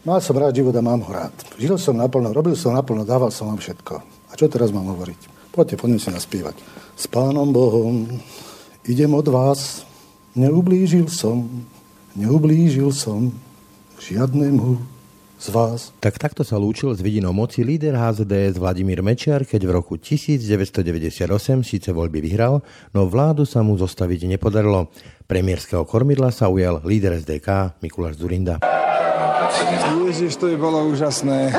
Mal som rád život a mám ho rád. Žil som naplno, robil som naplno, dával som vám všetko. A čo teraz mám hovoriť? Poďte, poďme si naspievať. S Pánom Bohom idem od vás, neublížil som, neublížil som žiadnemu z vás. Tak takto sa lúčil s vidinou moci líder HZDS Vladimír Mečiar, keď v roku 1998 síce voľby vyhral, no vládu sa mu zostaviť nepodarilo. Premiérskeho kormidla sa ujal líder SDK Mikuláš Zurinda. Ježiš, to by bolo úžasné.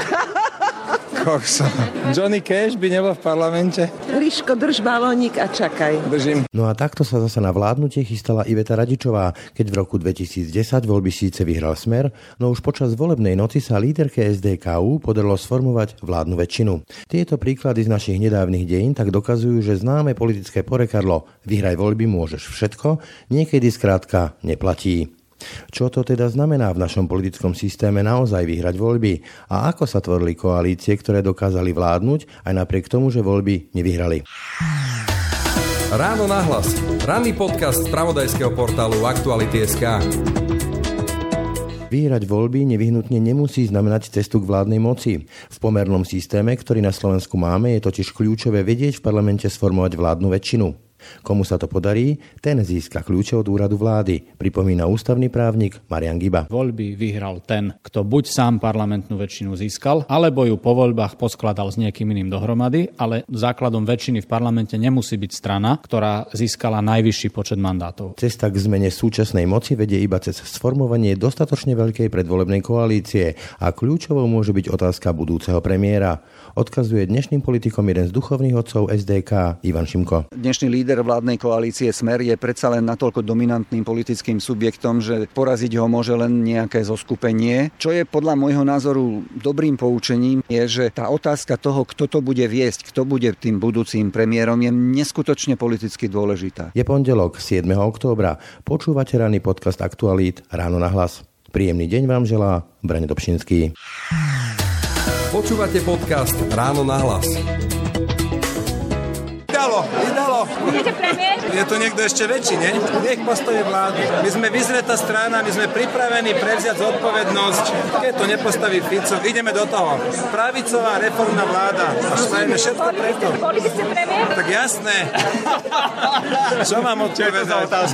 Kokso. Johnny Cash by nebol v parlamente? Liško, drž balónik a čakaj. Držím. No a takto sa zase na vládnutie chystala Iveta Radičová, keď v roku 2010 voľby síce vyhral smer, no už počas volebnej noci sa líderke SDKU podarilo sformovať vládnu väčšinu. Tieto príklady z našich nedávnych dejín tak dokazujú, že známe politické porekadlo vyhraj voľby môžeš všetko, niekedy skrátka neplatí. Čo to teda znamená v našom politickom systéme naozaj vyhrať voľby a ako sa tvorili koalície, ktoré dokázali vládnuť aj napriek tomu, že voľby nevyhrali. Ráno nahlas. Ranný podcast z pravodajského portálu Aktuality.sk. Vyhrať voľby nevyhnutne nemusí znamenať cestu k vládnej moci. V pomernom systéme, ktorý na Slovensku máme, je totiž kľúčové vedieť v parlamente sformovať vládnu väčšinu. Komu sa to podarí, ten získa kľúče od úradu vlády, pripomína ústavný právnik Marian Giba. Voľby vyhral ten, kto buď sám parlamentnú väčšinu získal, alebo ju po voľbách poskladal s niekým iným dohromady, ale základom väčšiny v parlamente nemusí byť strana, ktorá získala najvyšší počet mandátov. Cesta k zmene súčasnej moci vedie iba cez sformovanie dostatočne veľkej predvolebnej koalície a kľúčovou môže byť otázka budúceho premiéra. Odkazuje dnešným politikom jeden z duchovných odcov SDK Ivan Šimko. Dnešný líder líder vládnej koalície Smer je predsa len natoľko dominantným politickým subjektom, že poraziť ho môže len nejaké zoskupenie. Čo je podľa môjho názoru dobrým poučením, je, že tá otázka toho, kto to bude viesť, kto bude tým budúcim premiérom, je neskutočne politicky dôležitá. Je pondelok 7. októbra. Počúvate ranný podcast Aktualít Ráno na hlas. Príjemný deň vám želá Brane Dobšinský. Počúvate podcast Ráno na hlas. Je tu niekto ešte väčší, nie? Nech postoje vládu. My sme vyzretá strana, my sme pripravení prevziať zodpovednosť. Keď to nepostaví Fico, ideme do toho. Pravicová reformná vláda. A spravíme všetko preto. Boli by ste premiér? Tak jasné. Čo mám odpovedať?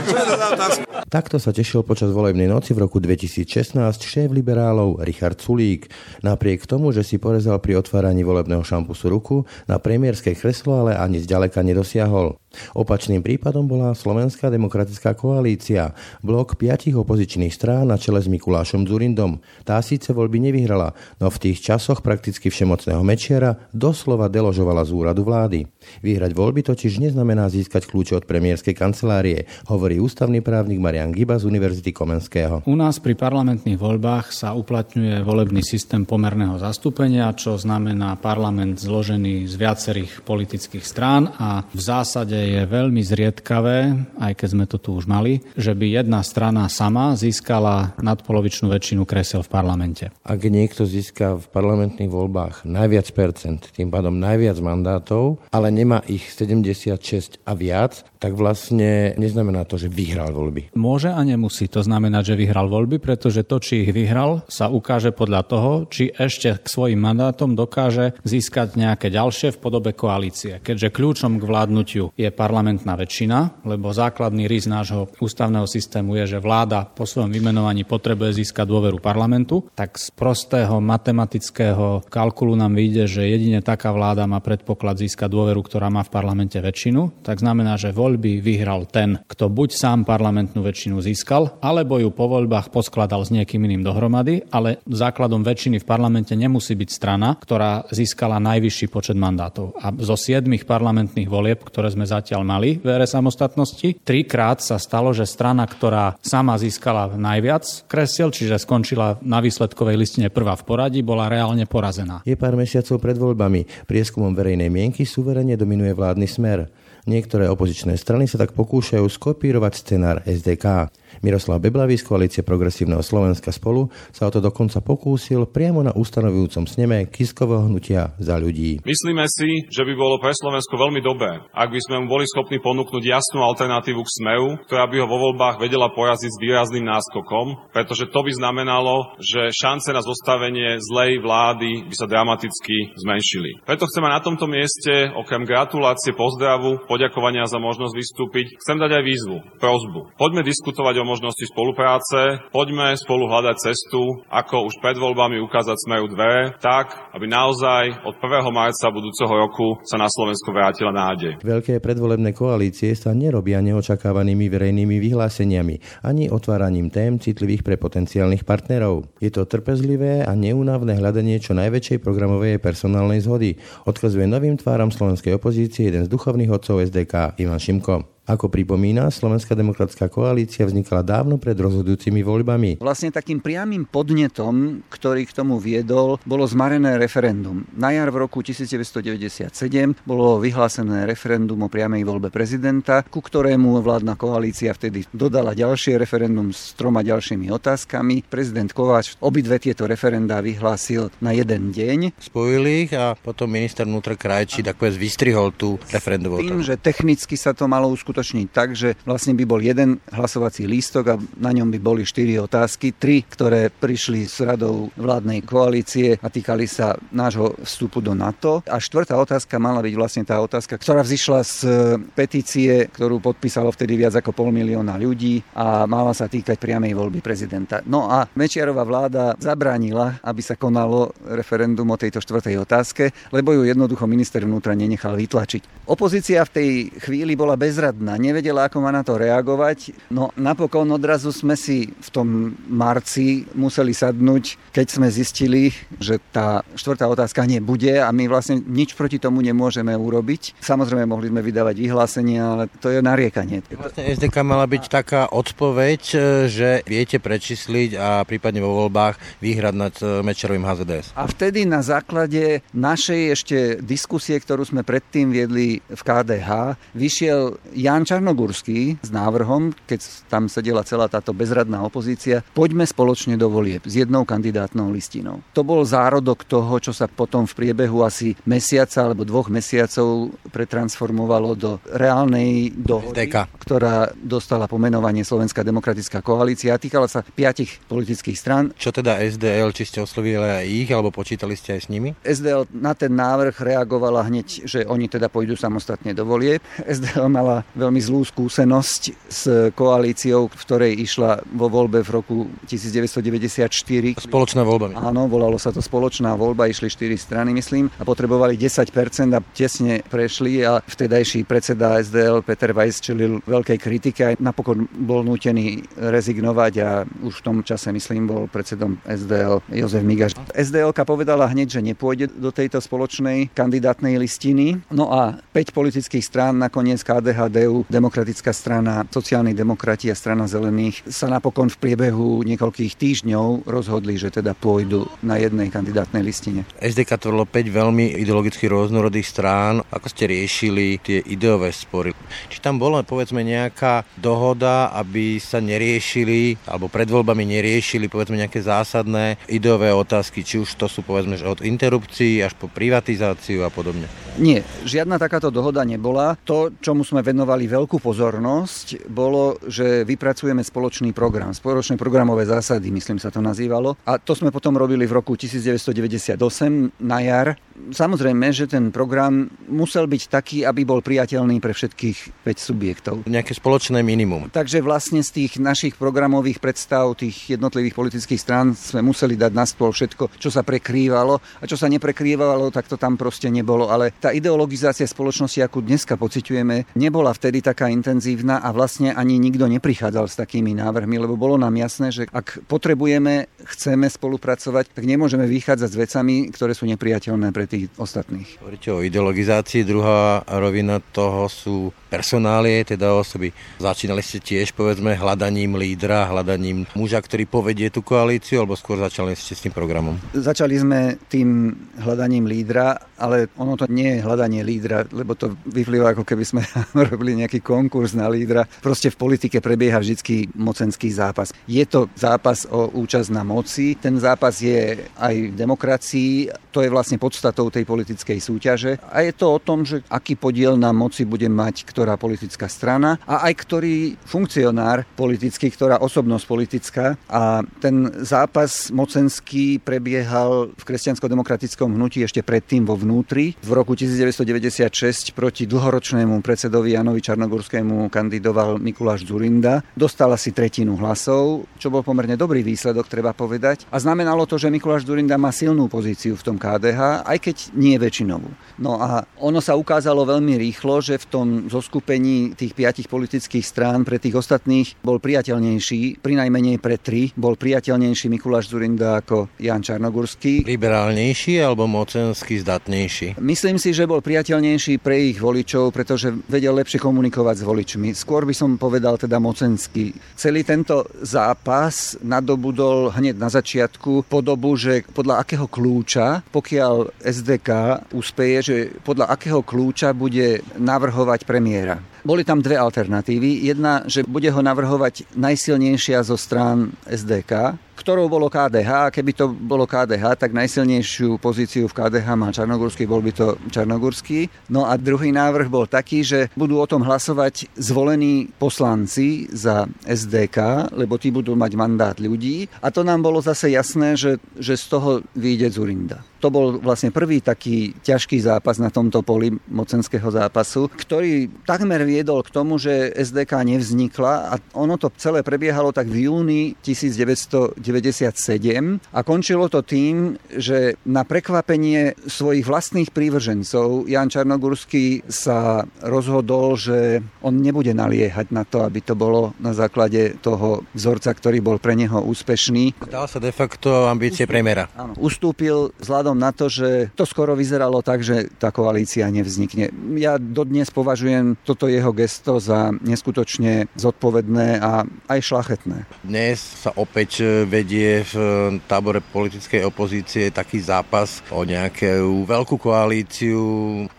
Čo je to za otázka? Takto sa tešil počas volebnej noci v roku 2016 šéf liberálov Richard Sulík. Napriek tomu, že si porezal pri otváraní volebného šampusu ruku, na premiérske kreslo ale ani zďaleka nedosiahol. Opačným prípadom bola Slovenská demokratická koalícia, blok piatich opozičných strán na čele s Mikulášom Zurindom. Tá síce voľby nevyhrala, no v tých časoch prakticky všemocného Mečiara doslova deložovala z úradu vlády. Vyhrať voľby totiž neznamená získať kľúče od premiérskej kancelárie, hovorí ústavný právnik Marian Giba z Univerzity Komenského. U nás pri parlamentných voľbách sa uplatňuje volebný systém pomerného zastúpenia, čo znamená parlament zložený z viacerých politických strán a v zásade je veľmi zriedkavé, aj keď sme to tu už mali, že by jedna strana sama získala nadpolovičnú väčšinu kresel v parlamente. Ak niekto získa v parlamentných voľbách najviac percent, tým pádom najviac mandátov, ale nemá ich 76 a viac, tak vlastne neznamená to, že vyhral voľby. Môže a nemusí to znamenať, že vyhral voľby, pretože to, či ich vyhral, sa ukáže podľa toho, či ešte k svojim mandátom dokáže získať nejaké ďalšie v podobe koalície. Keďže kľúčom k vládnutiu je parlamentná väčšina, lebo základný rys nášho ústavného systému je, že vláda po svojom vymenovaní potrebuje získať dôveru parlamentu, tak z prostého matematického kalkulu nám vyjde, že jedine taká vláda má predpoklad získať dôveru, ktorá má v parlamente väčšinu, tak znamená, že voľby vyhral ten, kto buď sám parlamentnú väčšinu získal, alebo ju po voľbách poskladal s niekým iným dohromady, ale základom väčšiny v parlamente nemusí byť strana, ktorá získala najvyšší počet mandátov. A zo siedmých parlamentných volieb, ktoré sme zatiaľ zatiaľ mali v ére samostatnosti. Trikrát sa stalo, že strana, ktorá sama získala najviac kresiel, čiže skončila na výsledkovej listine prvá v poradí, bola reálne porazená. Je pár mesiacov pred voľbami. Prieskumom verejnej mienky suverene dominuje vládny smer. Niektoré opozičné strany sa tak pokúšajú skopírovať scenár SDK. Miroslav Beblavý z koalície Progresívneho Slovenska spolu sa o to dokonca pokúsil priamo na ustanovujúcom sneme Kiskového hnutia za ľudí. Myslíme si, že by bolo pre Slovensko veľmi dobré, ak by sme mu boli schopní ponúknuť jasnú alternatívu k Smeu, ktorá by ho vo voľbách vedela poraziť s výrazným náskokom, pretože to by znamenalo, že šance na zostavenie zlej vlády by sa dramaticky zmenšili. Preto chceme na tomto mieste okrem gratulácie, pozdravu, poďakovania za možnosť vystúpiť, chcem dať aj výzvu, prozbu. Poďme diskutovať o možnosti spolupráce, poďme spolu hľadať cestu, ako už pred voľbami ukázať Smeru dvere, tak, aby naozaj od 1. marca budúceho roku sa na Slovensko vrátila nádej. Veľké predvolebné koalície sa nerobia neočakávanými verejnými vyhláseniami ani otváraním tém citlivých pre potenciálnych partnerov. Je to trpezlivé a neúnavné hľadanie čo najväčšej programovej personálnej zhody, odkazuje novým tváram slovenskej opozície jeden z duchovných odcov SDK Ivan Šimko. Ako pripomína, Slovenská demokratická koalícia vznikla dávno pred rozhodujúcimi voľbami. Vlastne takým priamým podnetom, ktorý k tomu viedol, bolo zmarené referendum. Na jar v roku 1997 bolo vyhlásené referendum o priamej voľbe prezidenta, ku ktorému vládna koalícia vtedy dodala ďalšie referendum s troma ďalšími otázkami. Prezident Kováč obidve tieto referendá vyhlásil na jeden deň. Spojili ich a potom minister vnútra Krajčí tak povedz vystrihol tú referendum. Tým, že technicky sa to malo uskutočniť uskutočniť tak, že vlastne by bol jeden hlasovací lístok a na ňom by boli štyri otázky, tri, ktoré prišli s radou vládnej koalície a týkali sa nášho vstupu do NATO. A štvrtá otázka mala byť vlastne tá otázka, ktorá vzýšla z petície, ktorú podpísalo vtedy viac ako pol milióna ľudí a mala sa týkať priamej voľby prezidenta. No a Mečiarová vláda zabránila, aby sa konalo referendum o tejto štvrtej otázke, lebo ju jednoducho minister vnútra nenechal vytlačiť. Opozícia v tej chvíli bola bezradná bezradná, nevedela, ako má na to reagovať. No napokon odrazu sme si v tom marci museli sadnúť, keď sme zistili, že tá štvrtá otázka nebude a my vlastne nič proti tomu nemôžeme urobiť. Samozrejme, mohli sme vydávať vyhlásenia, ale to je nariekanie. Vlastne SDK mala byť taká odpoveď, e, že viete prečísliť a prípadne vo voľbách výhrad nad e, Mečerovým HZDS. A vtedy na základe našej ešte diskusie, ktorú sme predtým viedli v KDH, vyšiel Jan Jan Čarnogurský s návrhom, keď tam sedela celá táto bezradná opozícia, poďme spoločne do volieb s jednou kandidátnou listinou. To bol zárodok toho, čo sa potom v priebehu asi mesiaca alebo dvoch mesiacov pretransformovalo do reálnej dohody, ktorá dostala pomenovanie Slovenská demokratická koalícia a týkala sa piatich politických stran. Čo teda SDL, či ste oslovili aj ich, alebo počítali ste aj s nimi? SDL na ten návrh reagovala hneď, že oni teda pôjdu samostatne do volieb. SDL mala veľmi veľmi zlú skúsenosť s koalíciou, v ktorej išla vo voľbe v roku 1994. Spoločná voľba. Áno, volalo sa to spoločná voľba, išli 4 strany, myslím, a potrebovali 10% a tesne prešli a vtedajší predseda SDL Peter Weiss čelil veľkej kritike a napokon bol nútený rezignovať a už v tom čase, myslím, bol predsedom SDL Jozef Migaš. SDL povedala hneď, že nepôjde do tejto spoločnej kandidátnej listiny. No a 5 politických strán nakoniec KDHDU demokratická strana, sociálni demokrati a strana zelených sa napokon v priebehu niekoľkých týždňov rozhodli, že teda pôjdu na jednej kandidátnej listine. SDK tvorilo 5 veľmi ideologicky rôznorodých strán. Ako ste riešili tie ideové spory? Či tam bola povedzme nejaká dohoda, aby sa neriešili alebo pred voľbami neriešili povedzme nejaké zásadné ideové otázky, či už to sú povedzme od interrupcií až po privatizáciu a podobne? Nie, žiadna takáto dohoda nebola. To, čomu sme venovali veľkú pozornosť, bolo, že vypracujeme spoločný program, spoločné programové zásady, myslím sa to nazývalo. A to sme potom robili v roku 1998 na jar. Samozrejme, že ten program musel byť taký, aby bol priateľný pre všetkých 5 subjektov. Nejaké spoločné minimum. Takže vlastne z tých našich programových predstav, tých jednotlivých politických strán sme museli dať na stôl všetko, čo sa prekrývalo a čo sa neprekrývalo, tak to tam proste nebolo. Ale tá ideologizácia spoločnosti, akú dneska pociťujeme, nebola vtedy vtedy taká intenzívna a vlastne ani nikto neprichádzal s takými návrhmi, lebo bolo nám jasné, že ak potrebujeme, chceme spolupracovať, tak nemôžeme vychádzať s vecami, ktoré sú nepriateľné pre tých ostatných. Hovoríte o ideologizácii, druhá rovina toho sú personálie, teda osoby. Začínali ste tiež, povedzme, hľadaním lídra, hľadaním muža, ktorý povedie tú koalíciu, alebo skôr začali ste s tým programom? Začali sme tým hľadaním lídra, ale ono to nie je hľadanie lídra, lebo to vyplýva, ako keby sme robili nejaký konkurs na lídra. Proste v politike prebieha vždy mocenský zápas. Je to zápas o účasť na moci, ten zápas je aj v demokracii, to je vlastne podstatou tej politickej súťaže a je to o tom, že aký podiel na moci bude mať ktorá politická strana a aj ktorý funkcionár politický, ktorá osobnosť politická a ten zápas mocenský prebiehal v kresťansko-demokratickom hnutí ešte predtým vo vnútri. V roku 1996 proti dlhoročnému predsedovi Janovi Čarnogorskému kandidoval Mikuláš Zurinda. Dostal asi tretinu hlasov, čo bol pomerne dobrý výsledok, treba povedať. A znamenalo to, že Mikuláš Zurinda má silnú pozíciu v tom KDH, aj keď nie väčšinovú. No a ono sa ukázalo veľmi rýchlo, že v tom zoskupení tých piatich politických strán pre tých ostatných bol priateľnejší, pri najmenej pre tri, bol priateľnejší Mikuláš Zurinda ako Jan Čarnogurský. Liberálnejší alebo mocensky zdatnejší? Myslím si, že bol priateľnejší pre ich voličov, pretože vedel lepšie komunikovať s voličmi. Skôr by som povedal teda mocenský. Celý tento zápas nadobudol hneď na začiatku podobu, že podľa akého kľúča, pokiaľ SDK úspeje, že podľa akého kľúča bude navrhovať premiéra. Boli tam dve alternatívy. Jedna, že bude ho navrhovať najsilnejšia zo strán SDK, ktorou bolo KDH. Keby to bolo KDH, tak najsilnejšiu pozíciu v KDH má Čarnogurský, bol by to Čarnogurský. No a druhý návrh bol taký, že budú o tom hlasovať zvolení poslanci za SDK, lebo tí budú mať mandát ľudí. A to nám bolo zase jasné, že, že z toho vyjde Zurinda. To bol vlastne prvý taký ťažký zápas na tomto poli mocenského zápasu, ktorý takmer viedol k tomu, že SDK nevznikla a ono to celé prebiehalo tak v júni 1997 a končilo to tým, že na prekvapenie svojich vlastných prívržencov Jan Čarnogurský sa rozhodol, že on nebude naliehať na to, aby to bolo na základe toho vzorca, ktorý bol pre neho úspešný. Dal sa de facto ambície premiéra. Áno, ustúpil vzhľadom vzhľadom na to, že to skoro vyzeralo tak, že tá koalícia nevznikne. Ja dodnes považujem toto jeho gesto za neskutočne zodpovedné a aj šlachetné. Dnes sa opäť vedie v tábore politickej opozície taký zápas o nejakú veľkú koalíciu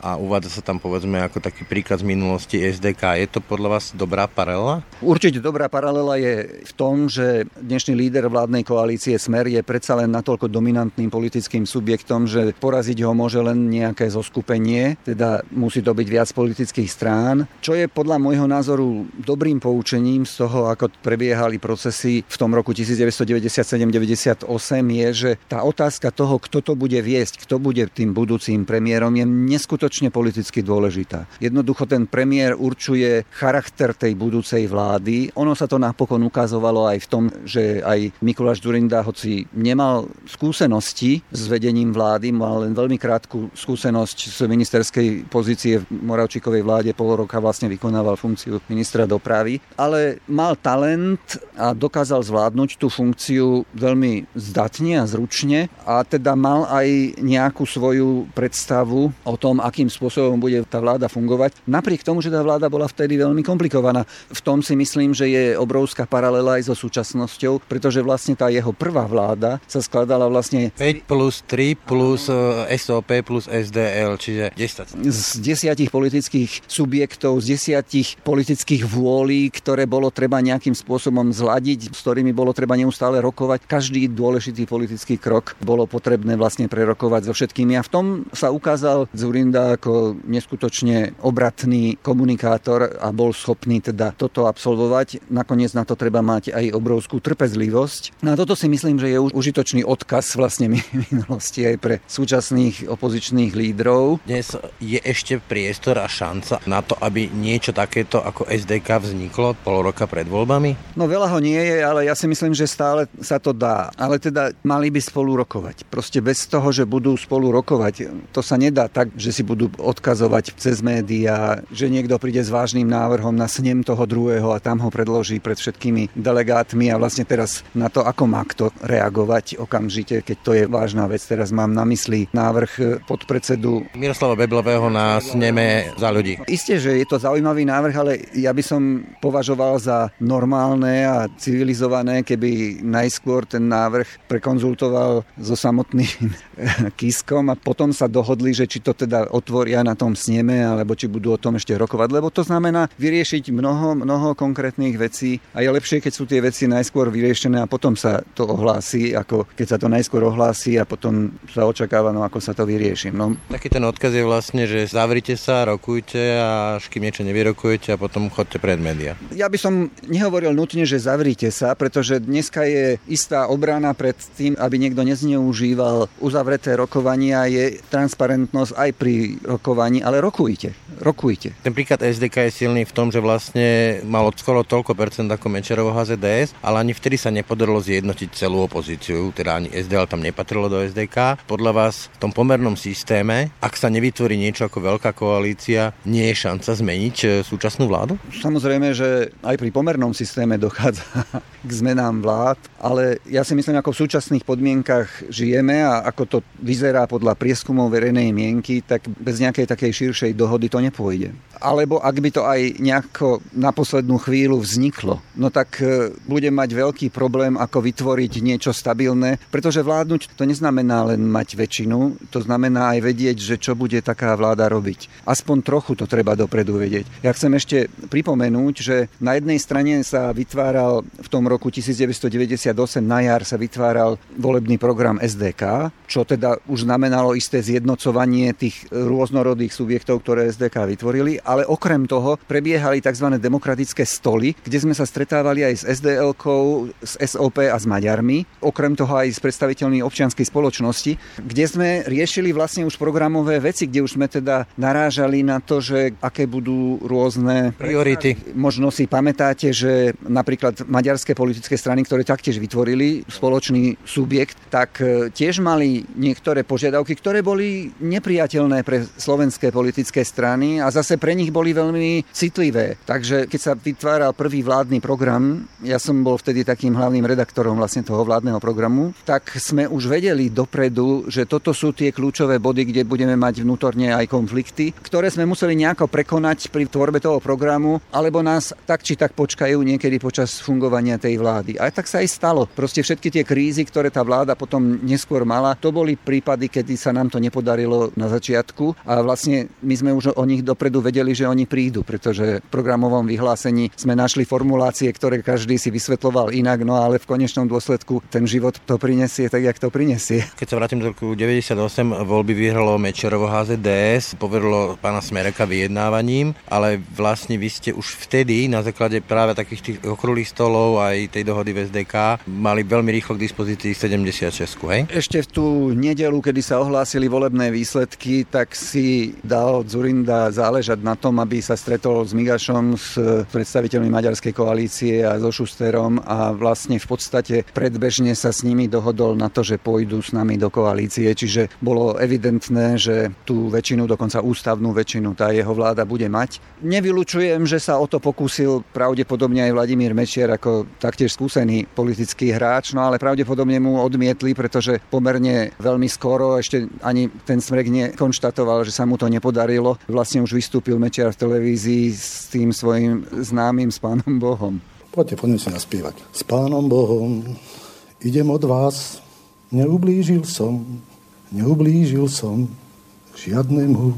a uvádza sa tam povedzme ako taký príklad z minulosti SDK. Je to podľa vás dobrá paralela? Určite dobrá paralela je v tom, že dnešný líder vládnej koalície Smer je predsa len natoľko dominantným politickým subjektom, subjektom, že poraziť ho môže len nejaké zoskupenie, teda musí to byť viac politických strán, čo je podľa môjho názoru dobrým poučením z toho, ako prebiehali procesy v tom roku 1997-98 je, že tá otázka toho, kto to bude viesť, kto bude tým budúcim premiérom, je neskutočne politicky dôležitá. Jednoducho ten premiér určuje charakter tej budúcej vlády. Ono sa to napokon ukazovalo aj v tom, že aj Mikuláš Durinda, hoci nemal skúsenosti s vedením vedením vlády, mal len veľmi krátku skúsenosť z ministerskej pozície v Moravčíkovej vláde, pol roka vlastne vykonával funkciu ministra dopravy, ale mal talent a dokázal zvládnuť tú funkciu veľmi zdatne a zručne a teda mal aj nejakú svoju predstavu o tom, akým spôsobom bude tá vláda fungovať. Napriek tomu, že tá vláda bola vtedy veľmi komplikovaná. V tom si myslím, že je obrovská paralela aj so súčasnosťou, pretože vlastne tá jeho prvá vláda sa skladala vlastne 5 plus 3 plus eh, SOP plus SDL, čiže 10. Z desiatich politických subjektov, z desiatich politických vôlí, ktoré bolo treba nejakým spôsobom zladiť, s ktorými bolo treba neustále rokovať. Každý dôležitý politický krok bolo potrebné vlastne prerokovať so všetkými a v tom sa ukázal Zurinda ako neskutočne obratný komunikátor a bol schopný teda toto absolvovať. Nakoniec na to treba mať aj obrovskú trpezlivosť. No a toto si myslím, že je užitočný odkaz vlastne minulosti aj pre súčasných opozičných lídrov. Dnes je ešte priestor a šanca na to, aby niečo takéto ako SDK vzniklo pol roka pred voľbami? No veľa ho nie je, ale ja si myslím, že stále sa to dá. Ale teda mali by spolu rokovať. Proste bez toho, že budú spolu rokovať, to sa nedá tak, že si budú odkazovať cez médiá, že niekto príde s vážnym návrhom na snem toho druhého a tam ho predloží pred všetkými delegátmi a vlastne teraz na to, ako má kto reagovať okamžite, keď to je vážna vec. Teraz mám na mysli návrh podpredsedu Miroslava Beblového na sneme za ľudí. Isté, že je to zaujímavý návrh, ale ja by som považoval za normálne a civilizované, keby najskôr ten návrh prekonzultoval so samotným Kiskom a potom sa dohodli, že či to teda otvoria na tom sneme, alebo či budú o tom ešte rokovať, lebo to znamená vyriešiť mnoho, mnoho konkrétnych vecí a je lepšie, keď sú tie veci najskôr vyriešené a potom sa to ohlási, ako keď sa to najskôr ohlási a potom sa očakáva, no ako sa to vyrieši. No. Taký ten odkaz je vlastne, že zavrite sa, rokujte a až kým niečo nevyrokujete a potom chodte pred média. Ja by som nehovoril nutne, že zavrite sa, pretože dneska je istá obrana pred tým, aby niekto nezneužíval uzavreté rokovania, je transparentnosť aj pri rokovaní, ale rokujte, rokujte. Ten príklad SDK je silný v tom, že vlastne malo skoro toľko percent ako Mečerovo HZDS, ale ani vtedy sa nepodarilo zjednotiť celú opozíciu, teda ani SDL tam nepatrilo do SDK. Podľa vás v tom pomernom systéme, ak sa nevytvorí niečo ako veľká koalícia, nie je šanca zmeniť e, súčasnú vládu? Samozrejme, že aj pri pomernom systéme dochádza k zmenám vlád, ale ja si myslím, ako v súčasných podmienkach žijeme a ako to vyzerá podľa prieskumov verejnej mienky, tak bez nejakej takej širšej dohody to nepôjde. Alebo ak by to aj nejako na poslednú chvíľu vzniklo, no tak e, bude mať veľký problém, ako vytvoriť niečo stabilné, pretože vládnuť to neznamená len mať väčšinu, to znamená aj vedieť, že čo bude taká vláda robiť. Aspoň trochu to treba dopredu vedieť. Ja chcem ešte pripomenúť, že na jednej strane sa vytváral v tom roku 1998 na jar sa vytváral volebný program SDK, čo teda už znamenalo isté zjednocovanie tých rôznorodých subjektov, ktoré SDK vytvorili, ale okrem toho prebiehali tzv. demokratické stoly, kde sme sa stretávali aj s SDL-kou, s SOP a s Maďarmi, okrem toho aj s predstaviteľmi občianskej spoločnosti, kde sme riešili vlastne už programové veci, kde už sme teda narážali na to, že aké budú rôzne priority. Možno si pamätáte, že napríklad maďarské politické strany, ktoré taktiež vytvorili spoločný subjekt, tak e, tiež mali niektoré požiadavky, ktoré boli nepriateľné pre slovenské politické strany a zase pre nich boli veľmi citlivé. Takže keď sa vytváral prvý vládny program, ja som bol vtedy takým hlavným redaktorom vlastne toho vládneho programu, tak sme už vedeli dopredu, že toto sú tie kľúčové body, kde budeme mať vnútorne aj konflikty, ktoré sme museli nejako prekonať pri tvorbe toho programu, alebo nás tak či tak počkajú niekedy počas fungovania tej vlády. A tak sa aj stalo. Proste všetky tie krízy, ktoré tá vláda potom neskôr mala, to boli prípady, kedy sa nám to nepodarilo na začiatku a vlastne my sme už o nich dopredu vedeli, že oni prídu, pretože v programovom vyhlásení sme našli formulácie, ktoré každý si vysvetloval inak, no ale v konečnom dôsledku ten život to prinesie tak, jak to prinesie. Keď sa vrátim do roku 98, voľby vyhralo Mečerovo HZDS, poverilo pána Smereka vyjednávaním, ale vlastne vy ste už vtedy na základe práve takých tých okrúhlych stolov aj tej dohody v SDK mali veľmi rýchlo k dispozícii 76, hej? Ešte v tú nedelu, kedy sa ohlásili volebné výsledky, tak si dal Zurinda záležať na tom, aby sa stretol s Migašom, s predstaviteľmi maďarskej koalície a so Šusterom a vlastne v podstate predbežne sa s nimi dohodol na to, že pôjdu s nami do koalície, čiže bolo evidentné, že tú väčšinu, dokonca ústavnú väčšinu tá jeho vláda bude mať. Nevylučujem, že sa o to pokúsil pravdepodobne aj Vladimír Mečiar ako taktiež skúsený politický hráč, no ale pravdepodobne mu odmietli, pretože pomerne veľmi skoro ešte ani ten smrek nekonštatoval, že sa mu to nepodarilo. Vlastne už vystúpil Mečiar v televízii s tým svojim známym s Pánom Bohom. Poďte, poďme si naspievať. S Pánom Bohom idem od vás, neublížil som, neublížil som žiadnemu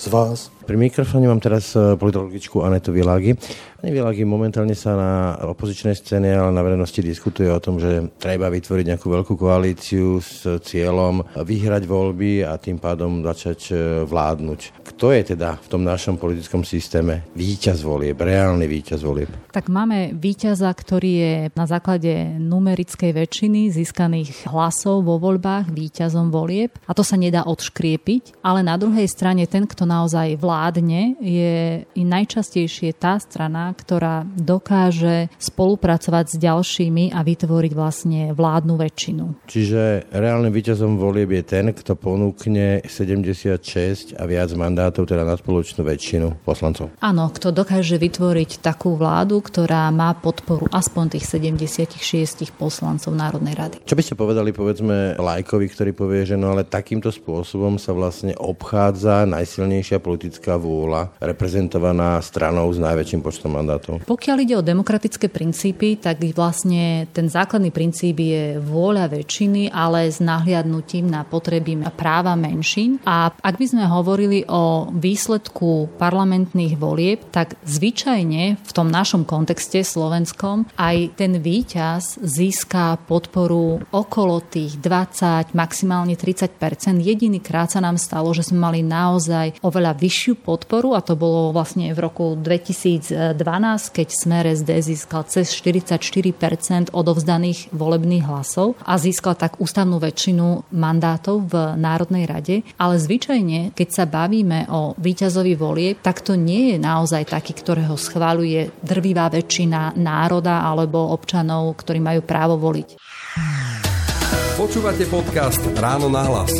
z vás. Pri mikrofóne mám teraz eh, politologičku Anetu Világi. Pani Világi, momentálne sa na opozičnej scéne, ale na verejnosti diskutuje o tom, že treba vytvoriť nejakú veľkú koalíciu s cieľom vyhrať voľby a tým pádom začať eh, vládnuť. Kto je teda v tom našom politickom systéme víťaz volieb, reálny víťaz volieb? Tak máme víťaza, ktorý je na základe numerickej väčšiny získaných hlasov vo voľbách víťazom volieb a to sa nedá odškriepiť, ale na druhej strane ten, kto naozaj vládne, je i najčastejšie tá strana, ktorá dokáže spolupracovať s ďalšími a vytvoriť vlastne vládnu väčšinu. Čiže reálnym víťazom volieb je ten, kto ponúkne 76 a viac mandátov, teda na spoločnú väčšinu poslancov. Áno, kto dokáže vytvoriť takú vládu, ktorá má podporu aspoň tých 76 poslancov Národnej rady. Čo by ste povedali, povedzme, lajkovi, ktorý povie, že no ale takýmto spôsobom sa vlastne obchádza najsilnejšia politická vôľa reprezentovaná stranou s najväčším počtom mandátov? Pokiaľ ide o demokratické princípy, tak vlastne ten základný princíp je vôľa väčšiny, ale s nahliadnutím na potreby a práva menšín. A ak by sme hovorili o výsledku parlamentných volieb, tak zvyčajne v tom našom kontexte slovenskom aj ten víťaz získa podporu okolo tých 20, maximálne 30% Jediný krát sa nám stalo, že sme mali naozaj oveľa vyššiu podporu a to bolo vlastne v roku 2012, keď Smer SD získal cez 44 odovzdaných volebných hlasov a získal tak ústavnú väčšinu mandátov v Národnej rade. Ale zvyčajne, keď sa bavíme o víťazovi volie, tak to nie je naozaj taký, ktorého schváluje drvivá väčšina národa alebo občanov, ktorí majú právo voliť. Počúvate podcast Ráno na hlas.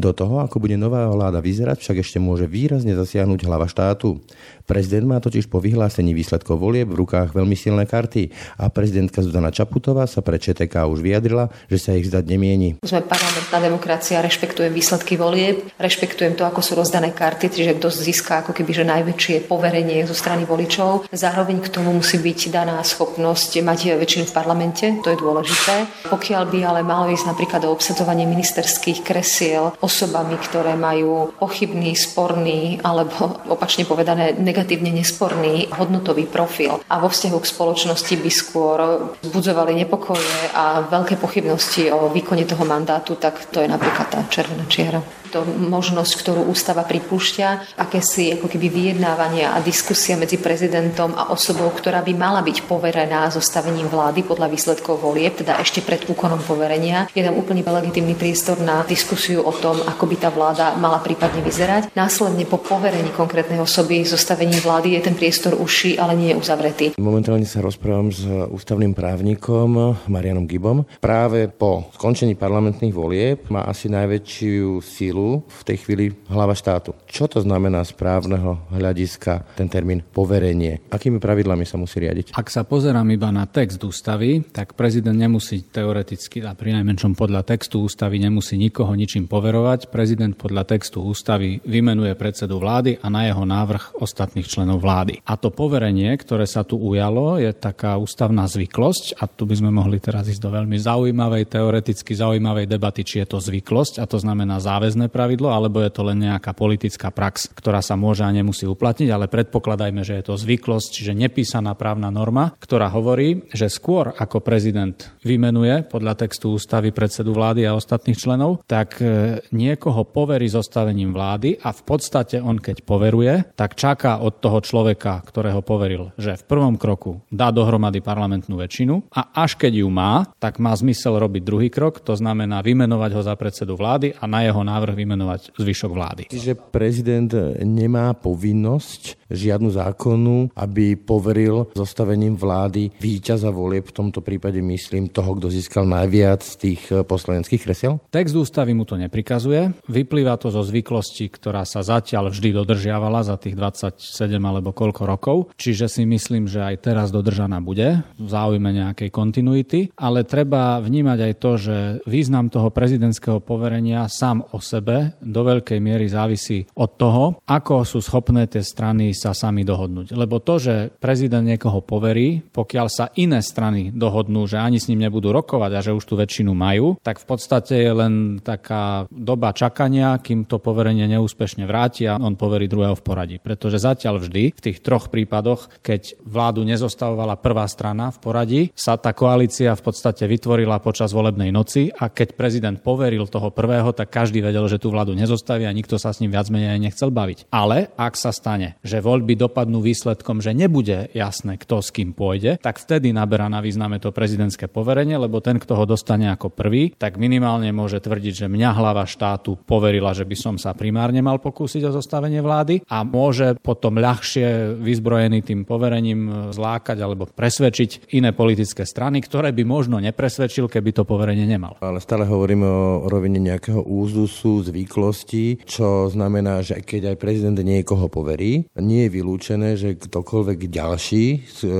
Do toho, ako bude nová vláda vyzerať, však ešte môže výrazne zasiahnuť hlava štátu. Prezident má totiž po vyhlásení výsledkov volieb v rukách veľmi silné karty a prezidentka Zuzana Čaputová sa pre ČTK už vyjadrila, že sa ich zdať nemieni. Sme parlamentná demokracia, rešpektujem výsledky volieb, rešpektujem to, ako sú rozdané karty, čiže kto získa ako keby že najväčšie poverenie zo strany voličov. Zároveň k tomu musí byť daná schopnosť mať väčšinu v parlamente, to je dôležité. Pokiaľ by ale malo ísť napríklad o obsadzovanie ministerských kresiel osobami, ktoré majú pochybný, sporný alebo opačne povedané negatívne nesporný hodnotový profil. A vo vzťahu k spoločnosti by skôr budzovali nepokoje a veľké pochybnosti o výkone toho mandátu, tak to je napríklad tá červená čiara to možnosť, ktorú ústava pripúšťa, akési ako keby vyjednávania a diskusia medzi prezidentom a osobou, ktorá by mala byť poverená zostavením vlády podľa výsledkov volieb, teda ešte pred úkonom poverenia. Je tam úplne legitimný priestor na diskusiu o tom, ako by tá vláda mala prípadne vyzerať. Následne po poverení konkrétnej osoby zostavením vlády je ten priestor uši, ale nie je uzavretý. Momentálne sa rozprávam s ústavným právnikom Marianom Gibom. Práve po skončení parlamentných volieb má asi najväčšiu sílu titulu v tej chvíli hlava štátu. Čo to znamená z právneho hľadiska ten termín poverenie? Akými pravidlami sa musí riadiť? Ak sa pozerám iba na text ústavy, tak prezident nemusí teoreticky a pri najmenšom podľa textu ústavy nemusí nikoho ničím poverovať. Prezident podľa textu ústavy vymenuje predsedu vlády a na jeho návrh ostatných členov vlády. A to poverenie, ktoré sa tu ujalo, je taká ústavná zvyklosť a tu by sme mohli teraz ísť do veľmi zaujímavej, teoreticky zaujímavej debaty, či je to zvyklosť a to znamená záväzné pravidlo, alebo je to len nejaká politická prax, ktorá sa môže a nemusí uplatniť, ale predpokladajme, že je to zvyklosť, čiže nepísaná právna norma, ktorá hovorí, že skôr ako prezident vymenuje podľa textu ústavy predsedu vlády a ostatných členov, tak e, niekoho poverí zostavením vlády a v podstate on keď poveruje, tak čaká od toho človeka, ktorého poveril, že v prvom kroku dá dohromady parlamentnú väčšinu a až keď ju má, tak má zmysel robiť druhý krok, to znamená vymenovať ho za predsedu vlády a na jeho návrh vymenovať zvyšok vlády. Čiže prezident nemá povinnosť žiadnu zákonu, aby poveril zostavením vlády víťaza volieb, v tomto prípade myslím toho, kto získal najviac z tých eh, poslaneckých kresiel? Text ústavy mu to neprikazuje. Vyplýva to zo zvyklosti, ktorá sa zatiaľ vždy dodržiavala za tých 27 alebo koľko rokov. Čiže si myslím, že aj teraz dodržaná bude v záujme nejakej kontinuity, ale treba vnímať aj to, že význam toho prezidentského poverenia sám o sebe do veľkej miery závisí od toho, ako sú schopné tie strany sa sami dohodnúť. Lebo to, že prezident niekoho poverí, pokiaľ sa iné strany dohodnú, že ani s ním nebudú rokovať a že už tú väčšinu majú, tak v podstate je len taká doba čakania, kým to poverenie neúspešne vráti a on poverí druhého v poradí. Pretože zatiaľ vždy v tých troch prípadoch, keď vládu nezostavovala prvá strana v poradí, sa tá koalícia v podstate vytvorila počas volebnej noci a keď prezident poveril toho prvého, tak každý vedel, že tú vládu a nikto sa s ním viac menej nechcel baviť. Ale ak sa stane, že voľby dopadnú výsledkom, že nebude jasné, kto s kým pôjde, tak vtedy naberá na význame to prezidentské poverenie, lebo ten, kto ho dostane ako prvý, tak minimálne môže tvrdiť, že mňa hlava štátu poverila, že by som sa primárne mal pokúsiť o zostavenie vlády a môže potom ľahšie vyzbrojený tým poverením zlákať alebo presvedčiť iné politické strany, ktoré by možno nepresvedčil, keby to poverenie nemal. Ale stále hovoríme o rovine nejakého úzusu, zvyklosti, čo znamená, že keď aj prezident niekoho poverí, nie je vylúčené, že ktokoľvek ďalší z e,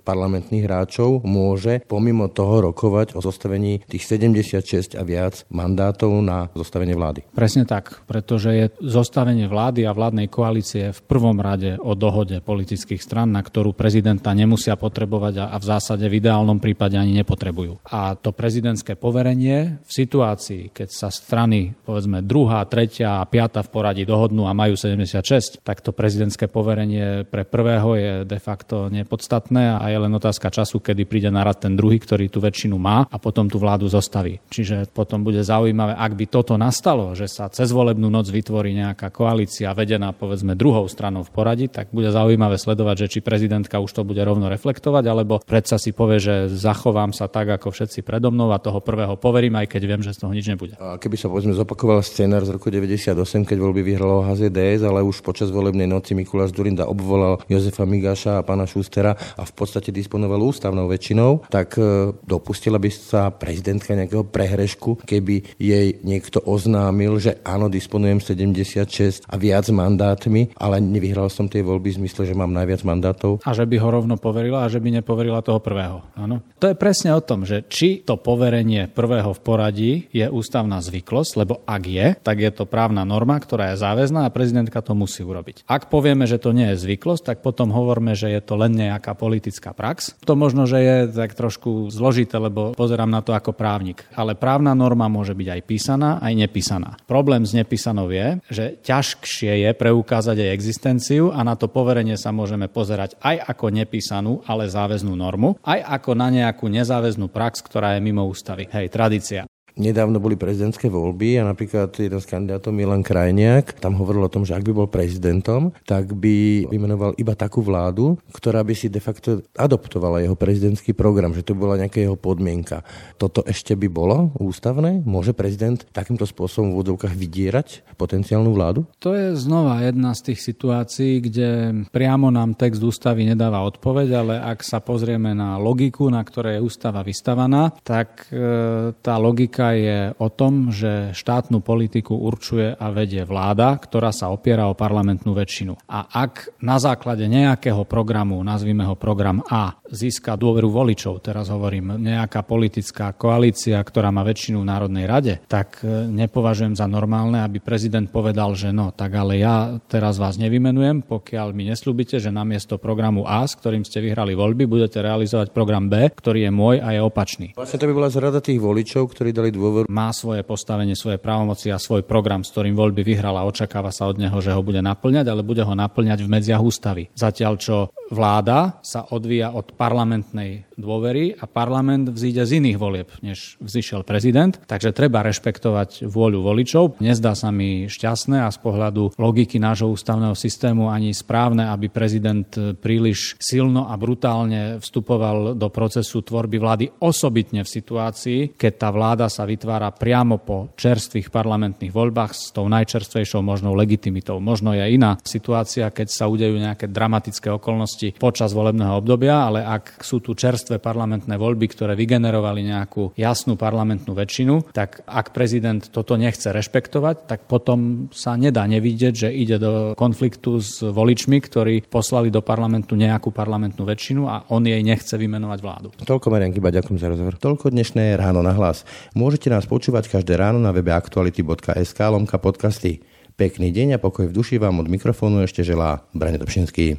parlamentných hráčov môže pomimo toho rokovať o zostavení tých 76 a viac mandátov na zostavenie vlády. Presne tak, pretože je zostavenie vlády a vládnej koalície v prvom rade o dohode politických stran, na ktorú prezidenta nemusia potrebovať a v zásade v ideálnom prípade ani nepotrebujú. A to prezidentské poverenie v situácii, keď sa strany, povedzme, druhá, tretia a piata v poradí dohodnú a majú 76, tak to prezidentské poverenie pre prvého je de facto nepodstatné a je len otázka času, kedy príde na rad ten druhý, ktorý tú väčšinu má a potom tú vládu zostaví. Čiže potom bude zaujímavé, ak by toto nastalo, že sa cez volebnú noc vytvorí nejaká koalícia vedená povedzme druhou stranou v poradí, tak bude zaujímavé sledovať, že či prezidentka už to bude rovno reflektovať, alebo predsa si povie, že zachovám sa tak, ako všetci predo mnou a toho prvého poverím, aj keď viem, že z toho nič nebude. A keby sa povedzme zopakoval scénar z roku 98, keď voľby vyhralo HZDS, ale už počas volebnej noci Mikuláš Durinda obvolal Jozefa Migaša a pána Šustera a v podstate disponoval ústavnou väčšinou, tak e, dopustila by sa prezidentka nejakého prehrešku, keby jej niekto oznámil, že áno, disponujem 76 a viac mandátmi, ale nevyhral som tie voľby v zmysle, že mám najviac mandátov. A že by ho rovno poverila a že by nepoverila toho prvého. Áno. To je presne o tom, že či to poverenie prvého v poradí je ústavná zvyklosť, lebo ak je, tak je to právna norma, ktorá je záväzná a prezidentka to musí urobiť. Ak povieme, že to nie je zvyklosť, tak potom hovorme, že je to len nejaká politická prax. To možno, že je tak trošku zložité, lebo pozerám na to ako právnik. Ale právna norma môže byť aj písaná, aj nepísaná. Problém s nepísanou je, že ťažšie je preukázať jej existenciu a na to poverenie sa môžeme pozerať aj ako nepísanú, ale záväznú normu, aj ako na nejakú nezáväznú prax, ktorá je mimo ústavy. Hej, tradícia nedávno boli prezidentské voľby a napríklad jeden z kandidátov Milan Krajniak tam hovoril o tom, že ak by bol prezidentom, tak by vymenoval iba takú vládu, ktorá by si de facto adoptovala jeho prezidentský program, že to bola nejaká jeho podmienka. Toto ešte by bolo ústavné? Môže prezident takýmto spôsobom v úvodovkách vydierať potenciálnu vládu? To je znova jedna z tých situácií, kde priamo nám text ústavy nedáva odpoveď, ale ak sa pozrieme na logiku, na ktorej je ústava vystavaná, tak e, tá logika je o tom, že štátnu politiku určuje a vedie vláda, ktorá sa opiera o parlamentnú väčšinu. A ak na základe nejakého programu, nazvime ho program A, získa dôveru voličov, teraz hovorím, nejaká politická koalícia, ktorá má väčšinu v Národnej rade, tak e, nepovažujem za normálne, aby prezident povedal, že no, tak ale ja teraz vás nevymenujem, pokiaľ mi neslúbite, že namiesto programu A, s ktorým ste vyhrali voľby, budete realizovať program B, ktorý je môj a je opačný. Vlastne to by bola zrada tých voličov, ktorí dali dôveru. Má svoje postavenie, svoje právomoci a svoj program, s ktorým voľby vyhral a očakáva sa od neho, že ho bude naplňať, ale bude ho naplňať v medziach ústavy. Zatiaľ, čo vláda sa odvíja od parlamentnej dôvery a parlament vzíde z iných volieb, než vzýšiel prezident. Takže treba rešpektovať vôľu voličov. Nezdá sa mi šťastné a z pohľadu logiky nášho ústavného systému ani správne, aby prezident príliš silno a brutálne vstupoval do procesu tvorby vlády osobitne v situácii, keď tá vláda sa vytvára priamo po čerstvých parlamentných voľbách s tou najčerstvejšou možnou legitimitou. Možno je iná situácia, keď sa udejú nejaké dramatické okolnosti počas volebného obdobia, ale ak sú tu čerstvé parlamentné voľby, ktoré vygenerovali nejakú jasnú parlamentnú väčšinu, tak ak prezident toto nechce rešpektovať, tak potom sa nedá nevidieť, že ide do konfliktu s voličmi, ktorí poslali do parlamentu nejakú parlamentnú väčšinu a on jej nechce vymenovať vládu. Toľko Marian Kiba, ďakujem za rozhovor. Toľko dnešné ráno na hlas. Môžete nás počúvať každé ráno na webe aktuality.sk lomka podcasty. Pekný deň a pokoj v duši vám od mikrofónu ešte želá Brane Dobšinský.